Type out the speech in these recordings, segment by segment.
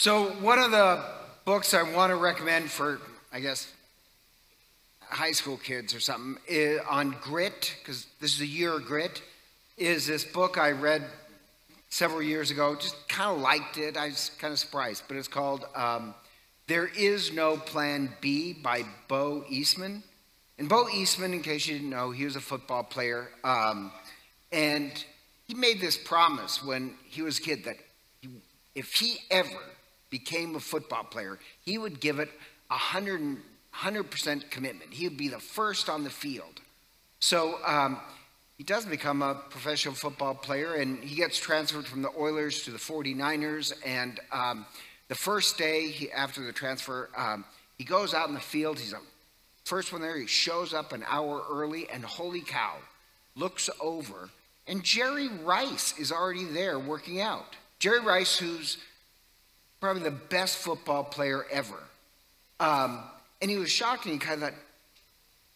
So, one of the books I want to recommend for, I guess, high school kids or something is, on grit, because this is a year of grit, is this book I read several years ago. Just kind of liked it. I was kind of surprised, but it's called um, There Is No Plan B by Bo Eason. And Bo Eason, in case you didn't know, he was a football player. Um, and he made this promise when he was a kid that he, if he ever became a football player, he would give it 100, 100% commitment. He would be the first on the field. So um, he does become a professional football player, and he gets transferred from the Oilers to the 49ers. And um, the first day he, after the transfer, um, he goes out in the field. He's the first one there. He shows up an hour early, and holy cow, looks over, and Jerry Rice is already there working out. Jerry Rice, who's probably the best football player ever. Um, and he was shocked and he kind of thought,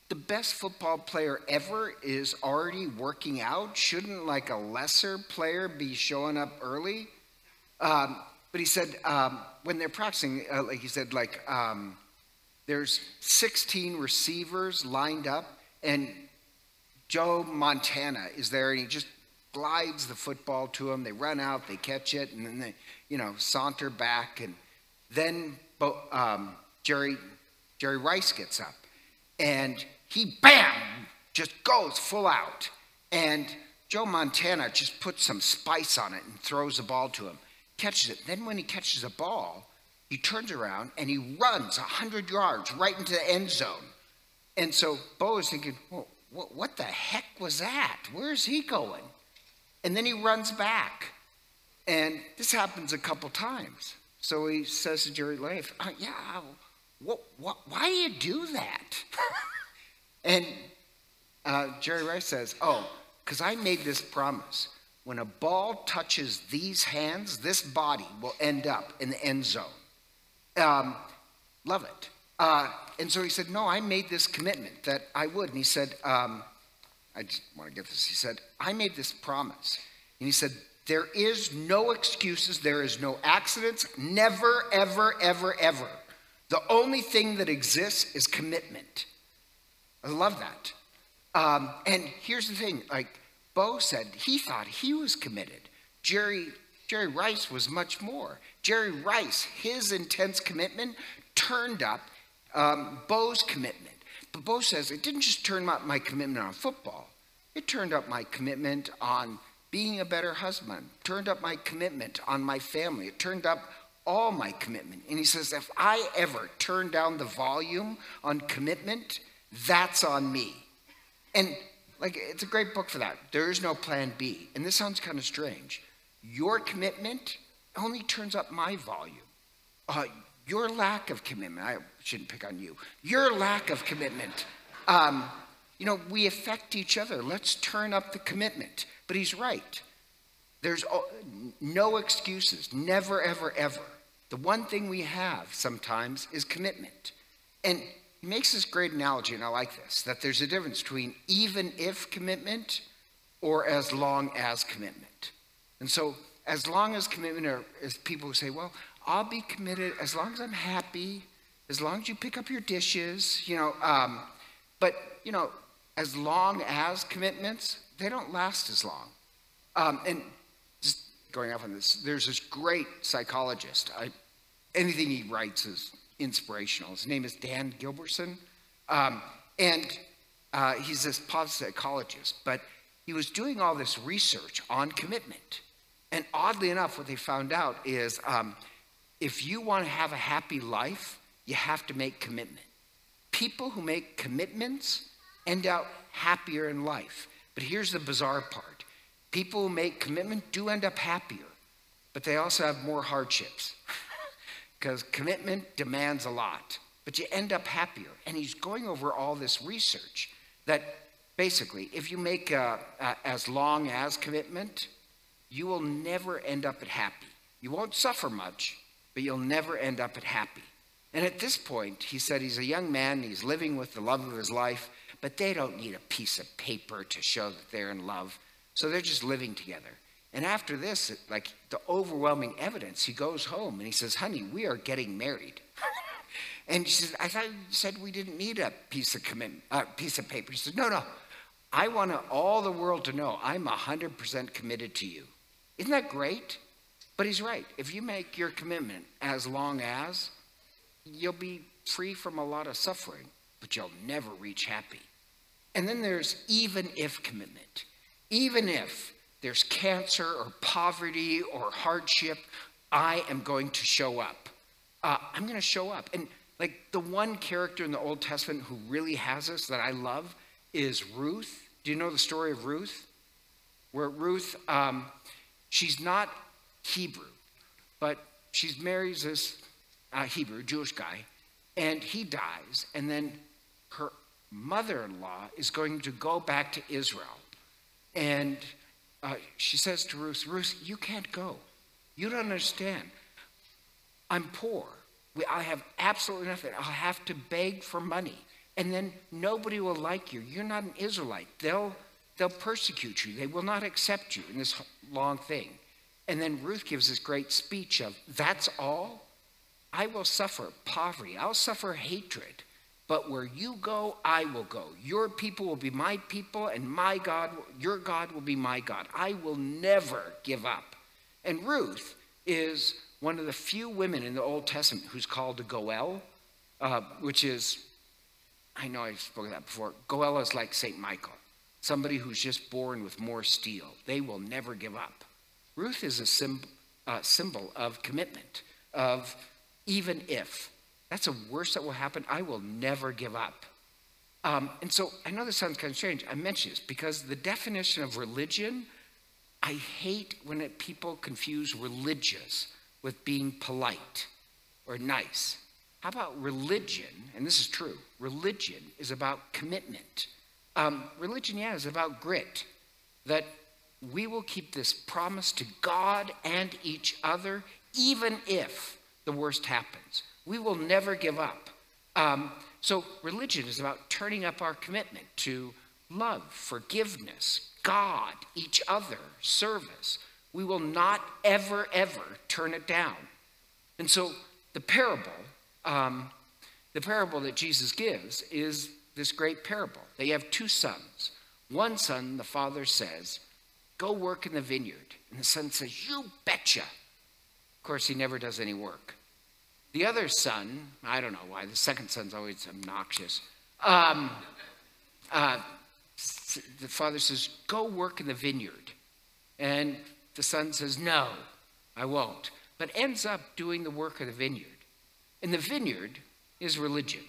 the best football player ever is already working out. Shouldn't like a lesser player be showing up early? Um, but he said um, when they're practicing, uh, like he said, like um, there's 16 receivers lined up, and Joe Montana is there, and he just glides the football to them. They run out, they catch it, and then they, you know, saunter back. And then um, Jerry, Jerry Rice gets up, and he, bam, just goes full out. And Joe Montana just puts some spice on it and throws the ball to him, catches it. Then when he catches a ball, he turns around and he runs 100 yards right into the end zone. And so Bo is thinking, well, what the heck was that? Where's he going? And then he runs back. And this happens a couple times. So he says to Jerry Rice, uh, Yeah, what, what, why do you do that? and uh, Jerry Rice says, Oh, because I made this promise. When a ball touches these hands, this body will end up in the end zone. Um, love it. Uh, and so he said, No, I made this commitment that I would. And he said, um, I just want to get this. He said, I made this promise. And he said, There is no excuses, there is no accidents, never, ever, ever, ever. The only thing that exists is commitment. I love that. Um, and here's the thing like Bo said, he thought he was committed. Jerry, Jerry Rice was much more. Jerry Rice, his intense commitment turned up um, Bo's commitment. But Bo says it didn't just turn up my commitment on football, it turned up my commitment on being a better husband, turned up my commitment on my family, it turned up all my commitment. And he says, if I ever turn down the volume on commitment, that's on me. And like, it's a great book for that. There is no plan B. And this sounds kind of strange. Your commitment only turns up my volume. Uh, your lack of commitment, I shouldn't pick on you, your lack of commitment, um, you know, we affect each other. Let's turn up the commitment. But he's right. There's no excuses, never, ever, ever. The one thing we have sometimes is commitment. And he makes this great analogy, and I like this that there's a difference between even if commitment or as long as commitment. And so, as long as commitment are as people who say, well, I'll be committed as long as I'm happy, as long as you pick up your dishes, you know. Um, but, you know, as long as commitments, they don't last as long. Um, and just going off on this, there's this great psychologist. I, anything he writes is inspirational. His name is Dan Gilbertson. Um, and uh, he's this positive psychologist, but he was doing all this research on commitment. And oddly enough, what they found out is um, if you want to have a happy life, you have to make commitment. People who make commitments end up happier in life. But here's the bizarre part people who make commitment do end up happier, but they also have more hardships because commitment demands a lot, but you end up happier. And he's going over all this research that basically, if you make a, a, as long as commitment, you will never end up at happy. You won't suffer much, but you'll never end up at happy. And at this point, he said he's a young man, he's living with the love of his life, but they don't need a piece of paper to show that they're in love. So they're just living together. And after this, like the overwhelming evidence, he goes home and he says, Honey, we are getting married. and she says, I thought you said we didn't need a piece of commitment, uh, piece of paper. She says, No, no. I want all the world to know I'm 100% committed to you. Isn't that great? But he's right. If you make your commitment as long as, you'll be free from a lot of suffering, but you'll never reach happy. And then there's even if commitment. Even if there's cancer or poverty or hardship, I am going to show up. Uh, I'm going to show up. And like the one character in the Old Testament who really has this that I love is Ruth. Do you know the story of Ruth? Where Ruth, um, she's not Hebrew, but she's marries this uh, Hebrew, Jewish guy, and he dies. And then her mother in law is going to go back to Israel. And uh, she says to Ruth, Ruth, you can't go. You don't understand. I'm poor. We, I have absolutely nothing. I'll have to beg for money. And then nobody will like you. You're not an Israelite. They'll, they'll persecute you. They will not accept you in this long thing. And then Ruth gives this great speech of, That's all? I will suffer poverty. I'll suffer hatred. But where you go, I will go. Your people will be my people, and my God, your God will be my God. I will never give up. And Ruth is one of the few women in the Old Testament who's called a Goel, uh, which is, I know I've spoken that before. Goel is like St. Michael, somebody who's just born with more steel. They will never give up. Ruth is a symbol, uh, symbol of commitment, of even if. That's the worst that will happen. I will never give up. Um, and so I know this sounds kind of strange. I mention this because the definition of religion, I hate when it, people confuse religious with being polite or nice. How about religion? And this is true. Religion is about commitment. Um, religion, yeah, is about grit. That we will keep this promise to God and each other, even if the worst happens. We will never give up. Um, so, religion is about turning up our commitment to love, forgiveness, God, each other, service. We will not ever, ever turn it down. And so, the parable, um, the parable that Jesus gives is this great parable. They have two sons. One son, the father says, Go work in the vineyard. And the son says, You betcha. Of course, he never does any work. The other son, I don't know why, the second son's always obnoxious. Um, uh, the father says, Go work in the vineyard. And the son says, No, I won't. But ends up doing the work of the vineyard. And the vineyard is religion.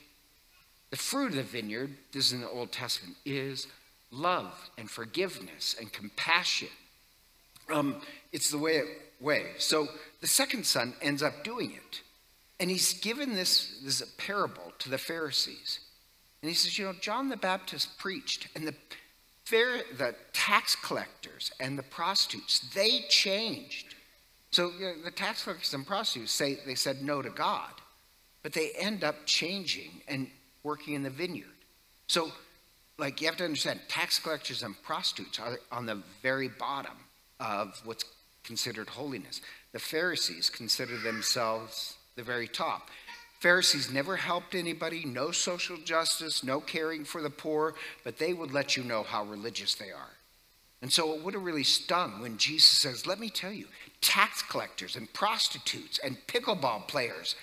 The fruit of the vineyard, this is in the Old Testament, is love and forgiveness and compassion. Um, it's the way, it, way. So the second son ends up doing it. And he's given this, this parable to the Pharisees. And he says, You know, John the Baptist preached, and the, the tax collectors and the prostitutes, they changed. So you know, the tax collectors and prostitutes say they said no to God, but they end up changing and working in the vineyard. So, like, you have to understand, tax collectors and prostitutes are on the very bottom of what's considered holiness. The Pharisees consider themselves the very top. Pharisees never helped anybody, no social justice, no caring for the poor, but they would let you know how religious they are. And so it would have really stung when Jesus says, Let me tell you, tax collectors and prostitutes and pickleball players,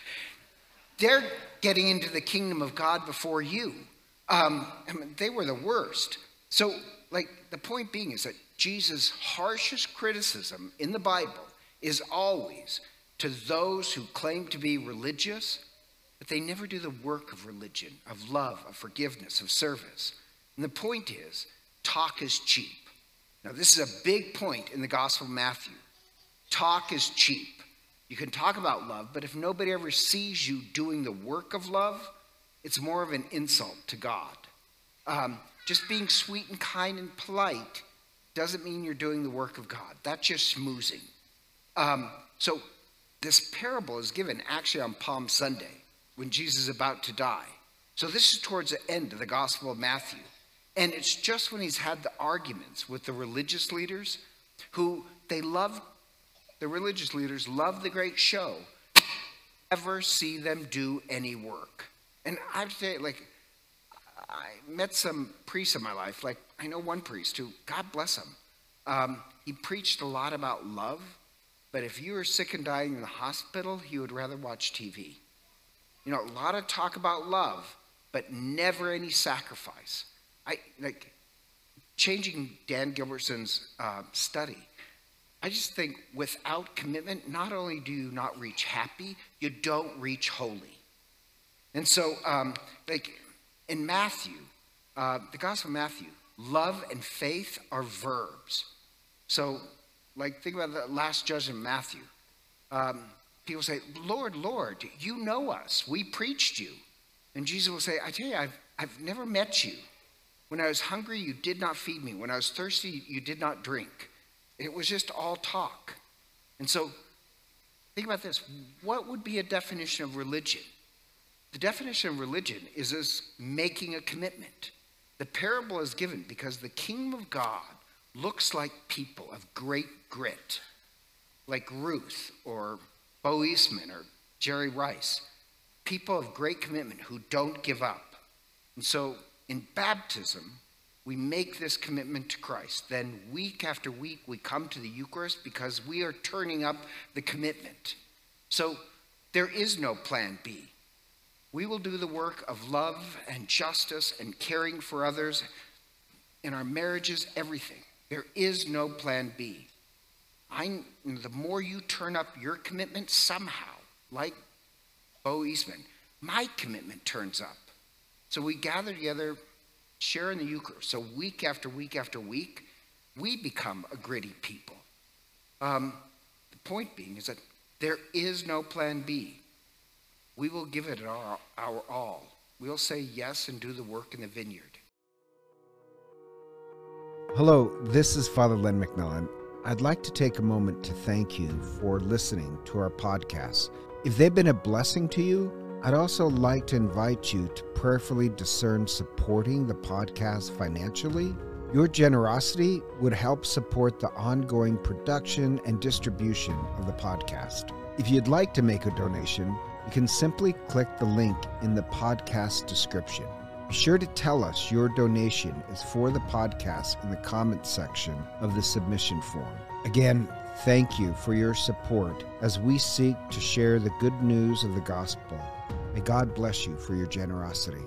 they're getting into the kingdom of God before you. Um, I mean, they were the worst. So, like, the point being is that Jesus' harshest criticism in the Bible is always to those who claim to be religious, but they never do the work of religion, of love, of forgiveness, of service. And the point is, talk is cheap. Now, this is a big point in the Gospel of Matthew. Talk is cheap. You can talk about love, but if nobody ever sees you doing the work of love, it's more of an insult to God. Um, just being sweet and kind and polite doesn't mean you're doing the work of God. That's just schmoozing. Um, so this parable is given actually on Palm Sunday when Jesus is about to die. So this is towards the end of the Gospel of Matthew. And it's just when he's had the arguments with the religious leaders who they love, the religious leaders love the great show, ever see them do any work. And I'd say, like, I met some priests in my life. Like, I know one priest who, God bless him, um, he preached a lot about love, but if you were sick and dying in the hospital, he would rather watch TV. You know, a lot of talk about love, but never any sacrifice. I like changing Dan Gilbertson's uh, study. I just think without commitment, not only do you not reach happy, you don't reach holy. And so, um, like in Matthew, uh, the Gospel of Matthew, love and faith are verbs. So, like, think about the last judgment, Matthew. Um, people say, Lord, Lord, you know us. We preached you. And Jesus will say, I tell you, I've, I've never met you. When I was hungry, you did not feed me. When I was thirsty, you did not drink. It was just all talk. And so, think about this what would be a definition of religion? The definition of religion is as making a commitment. The parable is given because the kingdom of God looks like people of great grit, like Ruth or Bo Eason or Jerry Rice, people of great commitment who don't give up. And so in baptism, we make this commitment to Christ. Then, week after week, we come to the Eucharist because we are turning up the commitment. So, there is no plan B. We will do the work of love and justice and caring for others in our marriages, everything. There is no plan B. I, the more you turn up your commitment somehow, like Bo Eason, my commitment turns up. So we gather together, share in the Eucharist. So week after week after week, we become a gritty people. Um, the point being is that there is no plan B we will give it our, our all. We'll say yes and do the work in the vineyard. Hello, this is Father Len McMillan. I'd like to take a moment to thank you for listening to our podcast. If they've been a blessing to you, I'd also like to invite you to prayerfully discern supporting the podcast financially. Your generosity would help support the ongoing production and distribution of the podcast. If you'd like to make a donation, you can simply click the link in the podcast description. Be sure to tell us your donation is for the podcast in the comments section of the submission form. Again, thank you for your support as we seek to share the good news of the gospel. May God bless you for your generosity.